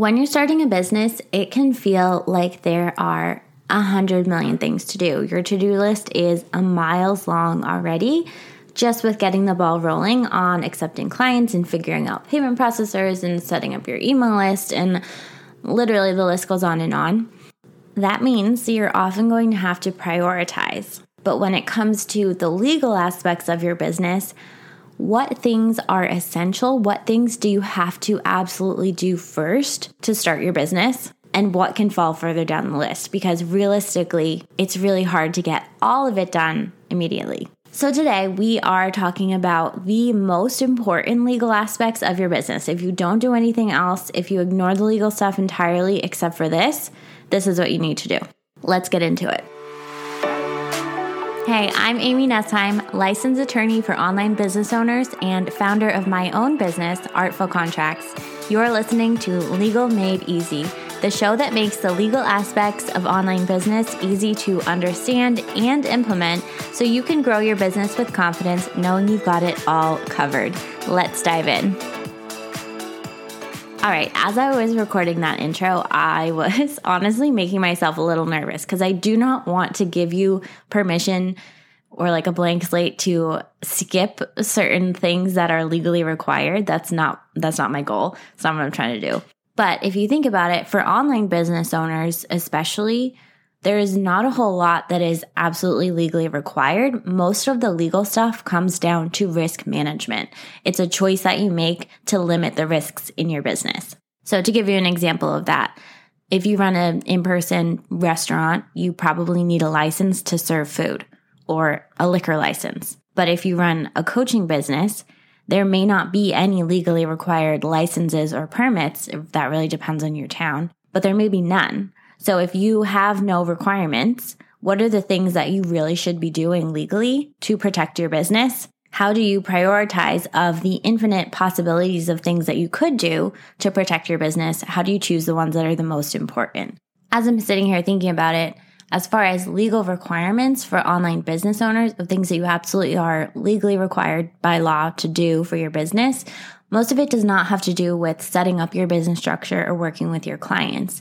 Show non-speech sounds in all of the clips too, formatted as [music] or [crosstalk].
When you're starting a business, it can feel like there are a hundred million things to do. Your to do list is a miles long already, just with getting the ball rolling on accepting clients and figuring out payment processors and setting up your email list. And literally, the list goes on and on. That means you're often going to have to prioritize. But when it comes to the legal aspects of your business, what things are essential? What things do you have to absolutely do first to start your business? And what can fall further down the list? Because realistically, it's really hard to get all of it done immediately. So, today we are talking about the most important legal aspects of your business. If you don't do anything else, if you ignore the legal stuff entirely except for this, this is what you need to do. Let's get into it. Hey, I'm Amy Nessheim, licensed attorney for online business owners and founder of my own business, Artful Contracts. You're listening to Legal Made Easy, the show that makes the legal aspects of online business easy to understand and implement so you can grow your business with confidence knowing you've got it all covered. Let's dive in. All right, as I was recording that intro, I was [laughs] honestly making myself a little nervous because I do not want to give you permission or like a blank slate to skip certain things that are legally required. That's not that's not my goal. It's not what I'm trying to do. But if you think about it, for online business owners especially, there is not a whole lot that is absolutely legally required. Most of the legal stuff comes down to risk management. It's a choice that you make to limit the risks in your business. So to give you an example of that, if you run an in-person restaurant, you probably need a license to serve food or a liquor license. But if you run a coaching business, there may not be any legally required licenses or permits. That really depends on your town, but there may be none. So if you have no requirements, what are the things that you really should be doing legally to protect your business? How do you prioritize of the infinite possibilities of things that you could do to protect your business? How do you choose the ones that are the most important? As I'm sitting here thinking about it, as far as legal requirements for online business owners of things that you absolutely are legally required by law to do for your business, most of it does not have to do with setting up your business structure or working with your clients.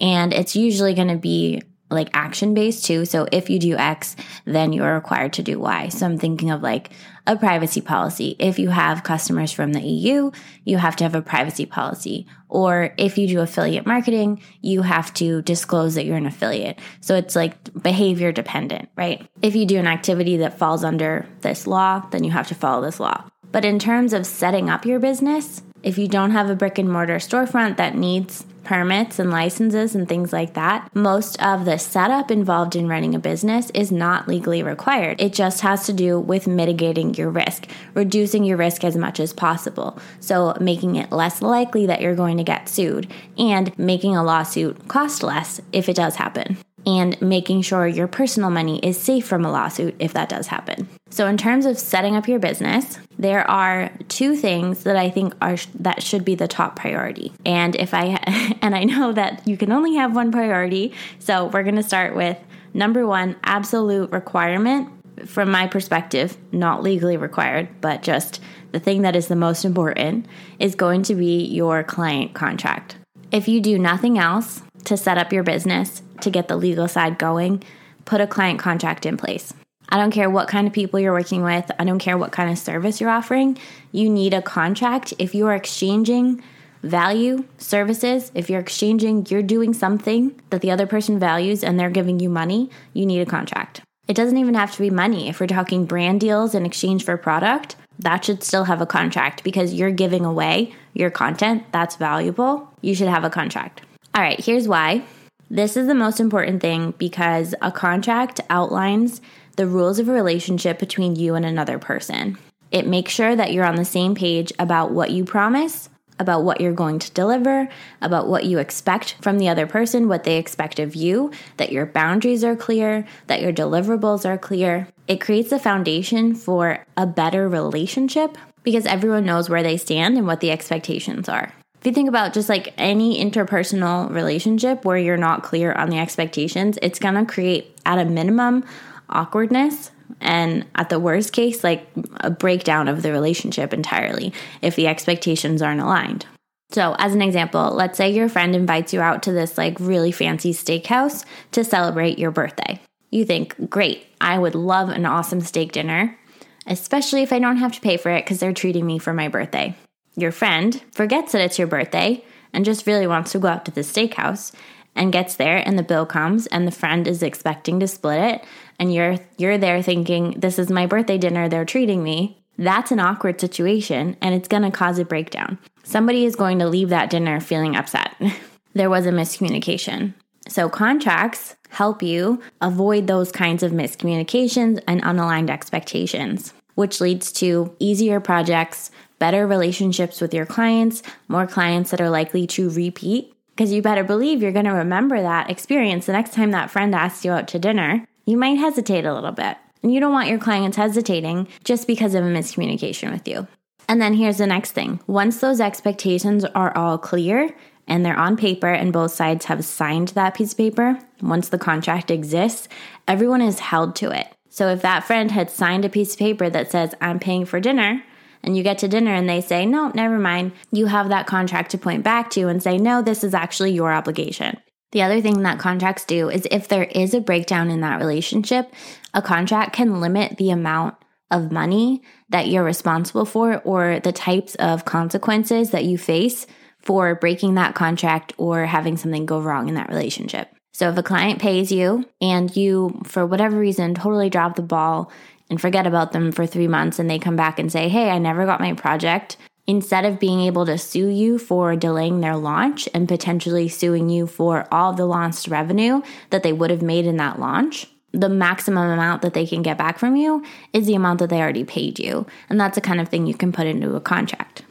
And it's usually going to be like action based too. So if you do X, then you are required to do Y. So I'm thinking of like a privacy policy. If you have customers from the EU, you have to have a privacy policy. Or if you do affiliate marketing, you have to disclose that you're an affiliate. So it's like behavior dependent, right? If you do an activity that falls under this law, then you have to follow this law. But in terms of setting up your business, if you don't have a brick and mortar storefront that needs permits and licenses and things like that, most of the setup involved in running a business is not legally required. It just has to do with mitigating your risk, reducing your risk as much as possible. So, making it less likely that you're going to get sued and making a lawsuit cost less if it does happen and making sure your personal money is safe from a lawsuit if that does happen. So in terms of setting up your business, there are two things that I think are that should be the top priority. And if I [laughs] and I know that you can only have one priority, so we're going to start with number 1 absolute requirement from my perspective, not legally required, but just the thing that is the most important is going to be your client contract. If you do nothing else to set up your business, to get the legal side going, put a client contract in place. I don't care what kind of people you're working with, I don't care what kind of service you're offering. You need a contract. If you are exchanging value, services, if you're exchanging, you're doing something that the other person values and they're giving you money, you need a contract. It doesn't even have to be money. If we're talking brand deals in exchange for product, that should still have a contract because you're giving away your content that's valuable. You should have a contract. All right, here's why. This is the most important thing because a contract outlines the rules of a relationship between you and another person. It makes sure that you're on the same page about what you promise, about what you're going to deliver, about what you expect from the other person, what they expect of you, that your boundaries are clear, that your deliverables are clear. It creates a foundation for a better relationship because everyone knows where they stand and what the expectations are. If you think about just like any interpersonal relationship where you're not clear on the expectations, it's gonna create at a minimum awkwardness and at the worst case, like a breakdown of the relationship entirely if the expectations aren't aligned. So, as an example, let's say your friend invites you out to this like really fancy steakhouse to celebrate your birthday. You think, great, I would love an awesome steak dinner, especially if I don't have to pay for it because they're treating me for my birthday. Your friend forgets that it's your birthday and just really wants to go out to the steakhouse and gets there and the bill comes and the friend is expecting to split it. And you're you're there thinking this is my birthday dinner. They're treating me. That's an awkward situation and it's going to cause a breakdown. Somebody is going to leave that dinner feeling upset. [laughs] There was a miscommunication. So contracts help you avoid those kinds of miscommunications and unaligned expectations which leads to easier projects better relationships with your clients more clients that are likely to repeat because you better believe you're going to remember that experience the next time that friend asks you out to dinner. You might hesitate a little bit. And you don't want your clients hesitating just because of a miscommunication with you. And then here's the next thing once those expectations are all clear and they're on paper and both sides have signed that piece of paper, once the contract exists, everyone is held to it. So if that friend had signed a piece of paper that says, I'm paying for dinner, and you get to dinner and they say, no, never mind, you have that contract to point back to and say, no, this is actually your obligation. The other thing that contracts do is if there is a breakdown in that relationship, a contract can limit the amount of money that you're responsible for or the types of consequences that you face for breaking that contract or having something go wrong in that relationship. So if a client pays you and you, for whatever reason, totally drop the ball and forget about them for three months and they come back and say, Hey, I never got my project. Instead of being able to sue you for delaying their launch and potentially suing you for all the lost revenue that they would have made in that launch, the maximum amount that they can get back from you is the amount that they already paid you. And that's the kind of thing you can put into a contract.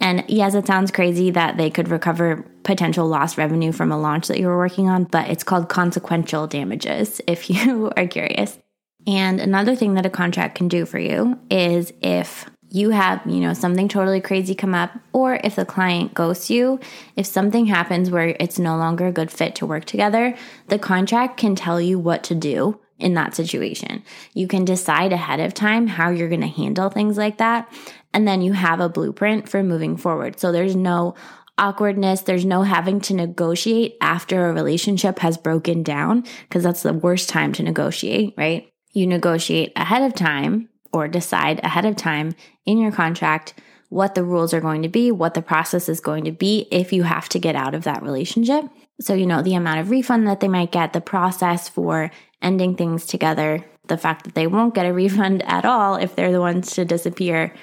And yes, it sounds crazy that they could recover potential lost revenue from a launch that you were working on, but it's called consequential damages [laughs] if you are curious. And another thing that a contract can do for you is if you have, you know, something totally crazy come up, or if the client ghosts you, if something happens where it's no longer a good fit to work together, the contract can tell you what to do in that situation. You can decide ahead of time how you're going to handle things like that. And then you have a blueprint for moving forward. So there's no awkwardness. There's no having to negotiate after a relationship has broken down because that's the worst time to negotiate, right? You negotiate ahead of time or decide ahead of time in your contract what the rules are going to be, what the process is going to be if you have to get out of that relationship. So, you know, the amount of refund that they might get, the process for ending things together, the fact that they won't get a [laughs] refund at all if they're the ones to disappear,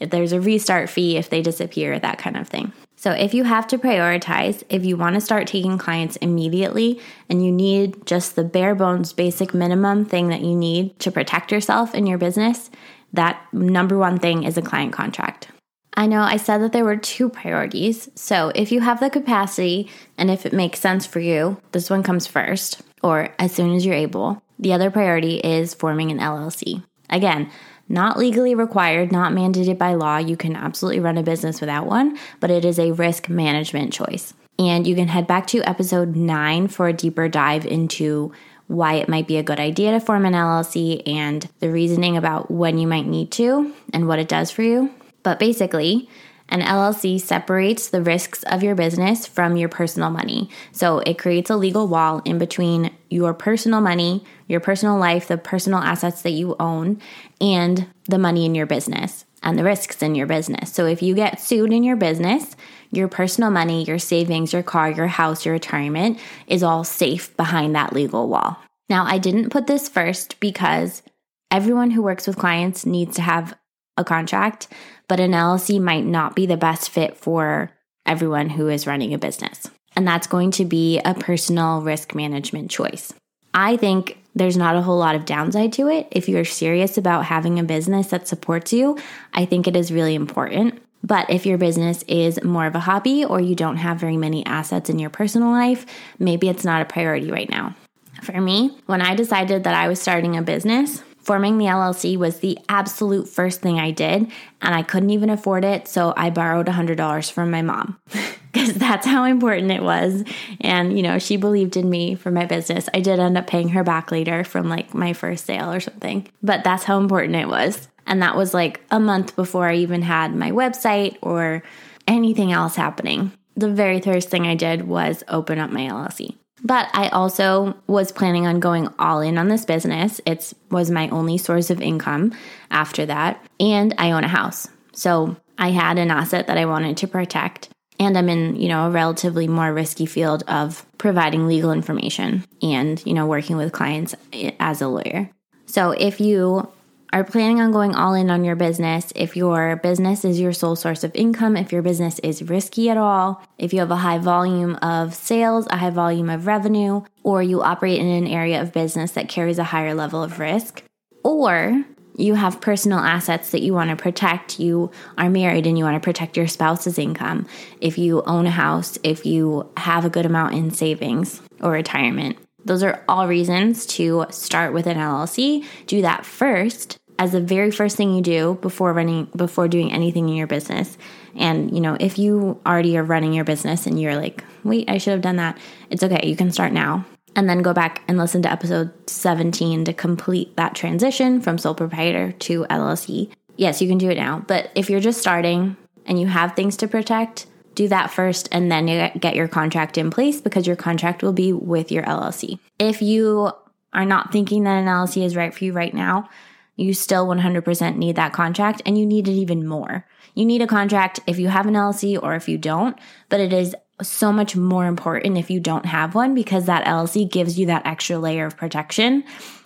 if there's a restart fee if they disappear, that kind of thing. So, if you have to prioritize, if you want to start taking clients immediately and you need just the bare bones, basic minimum thing that you need to protect yourself in your business, that number one thing is a client contract. I know I said that there were two priorities. So, if you have the capacity and if it makes sense for you, this one comes first or as soon as you're able. The other priority is forming an LLC. Again, not legally required, not mandated by law. You can absolutely run a business without one, but it is a risk management choice. And you can head back to episode nine for a deeper dive into why it might be a good idea to form an LLC and the reasoning about when you might need to and what it does for you. But basically, an LLC separates the risks of your business from your personal money. So it creates a legal wall in between your personal money, your personal life, the personal assets that you own, and the money in your business and the risks in your business. So if you get sued in your business, your personal money, your savings, your car, your house, your retirement is all safe behind that legal wall. Now, I didn't put this first because everyone who works with clients needs to have a contract, but an LLC might not be the best fit for everyone who is running a business. And that's going to be a personal risk management choice. I think there's not a whole lot of downside to it. If you're serious about having a business that supports you, I think it is really important. But if your business is more of a hobby or you don't have very many assets in your personal life, maybe it's not a priority right now. For me, when I decided that I was starting a business, Forming the LLC was the absolute first thing I did, and I couldn't even afford it, so I borrowed $100 from my mom [laughs] [laughs] because that's how important it was. And, you know, she believed in me for my business. I did end up paying her back later from like my first sale or something, but that's how important it was. And that was like a month before I even had my website or anything else happening, the very first thing I did was open up my LLC. But I also was planning on going all in on this business. It was my only source of income after that. And I own a house. So I had an asset that I wanted to protect. And I'm in, you know, a relatively more risky field of providing legal information and, you know, working with clients as a lawyer. So if you are planning on going all in on your business, if your business is your sole source of income, if your business is risky at all, if you have a high volume of sales, a high volume of revenue, or you operate in an area of business that carries a higher level of risk, or you have personal assets that you want to protect, you are married and you want to protect your spouse's income, if you own a house, if you have a good amount in savings or retirement, those are all reasons to start with an LLC. Do that first as the very first thing you do before running before doing anything in your business. And you know, if you already are running your business and you're like, "Wait, I should have done that." It's okay. You can start now. And then go back and listen to episode 17 to complete that transition from sole proprietor to LLC. Yes, you can do it now. But if you're just starting and you have things to protect, do that first and then you get your contract in place because your contract will be with your LLC. If you are not thinking that an LLC is right for you right now, you still 100% need that contract and you need it even more. You need a contract if you have an LLC or if you don't, but it is so much more important if you don't have one because that LLC gives you that extra layer of protection.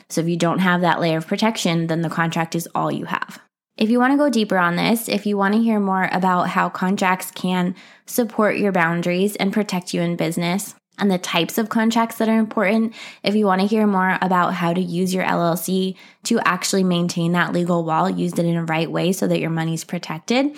So if you don't have that layer of protection, then the contract is all you have. If you want to go deeper on this, if you want to hear more about how contracts can support your boundaries and protect you in business, and the types of contracts that are important, if you want to hear more about how to use your LLC to actually maintain that legal wall, use it in a right way so that your money's protected,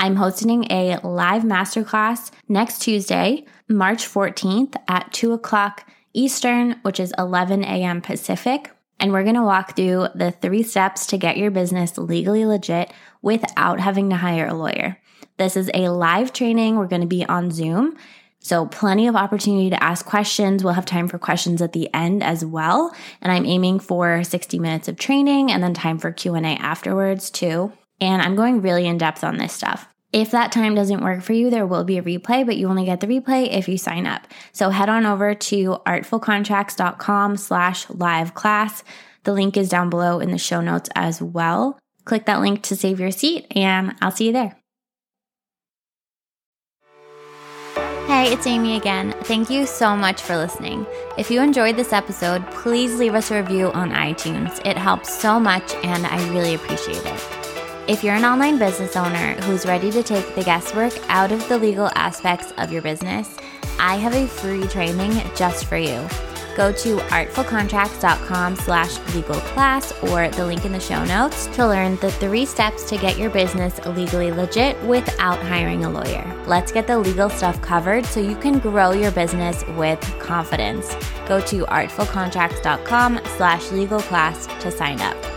I'm hosting a live masterclass next Tuesday, March 14th at 2 o'clock Eastern, which is 11 a.m. Pacific and we're going to walk through the three steps to get your business legally legit without having to hire a lawyer. This is a live training. We're going to be on Zoom. So plenty of opportunity to ask questions. We'll have time for questions at the end as well. And I'm aiming for 60 minutes of training and then time for Q&A afterwards too. And I'm going really in depth on this stuff. If that time doesn't work for you, there will be a replay, but you only get the replay if you sign up. So head on over to artfulcontracts.com slash live class. The link is down below in the show notes as well. Click that link to save your seat and I'll see you there. Hey, it's Amy again. Thank you so much for listening. If you enjoyed this episode, please leave us a review on iTunes. It helps so much and I really appreciate it. If you're an online business owner who's ready to take the guesswork out of the legal aspects of your business, I have a free training just for you. Go to artfulcontracts.com slash legal class or the link in the show notes to learn the three steps to get your business legally legit without hiring a lawyer. Let's get the legal stuff covered so you can grow your business with confidence. Go to artfulcontracts.com slash legal class to sign up.